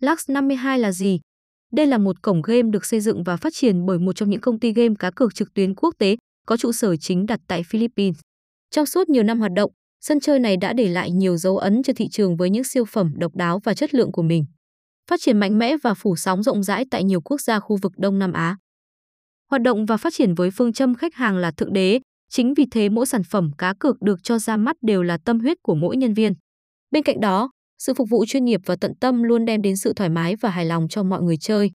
Lux 52 là gì? Đây là một cổng game được xây dựng và phát triển bởi một trong những công ty game cá cược trực tuyến quốc tế có trụ sở chính đặt tại Philippines. Trong suốt nhiều năm hoạt động, sân chơi này đã để lại nhiều dấu ấn cho thị trường với những siêu phẩm độc đáo và chất lượng của mình. Phát triển mạnh mẽ và phủ sóng rộng rãi tại nhiều quốc gia khu vực Đông Nam Á. Hoạt động và phát triển với phương châm khách hàng là thượng đế, chính vì thế mỗi sản phẩm cá cược được cho ra mắt đều là tâm huyết của mỗi nhân viên. Bên cạnh đó, sự phục vụ chuyên nghiệp và tận tâm luôn đem đến sự thoải mái và hài lòng cho mọi người chơi.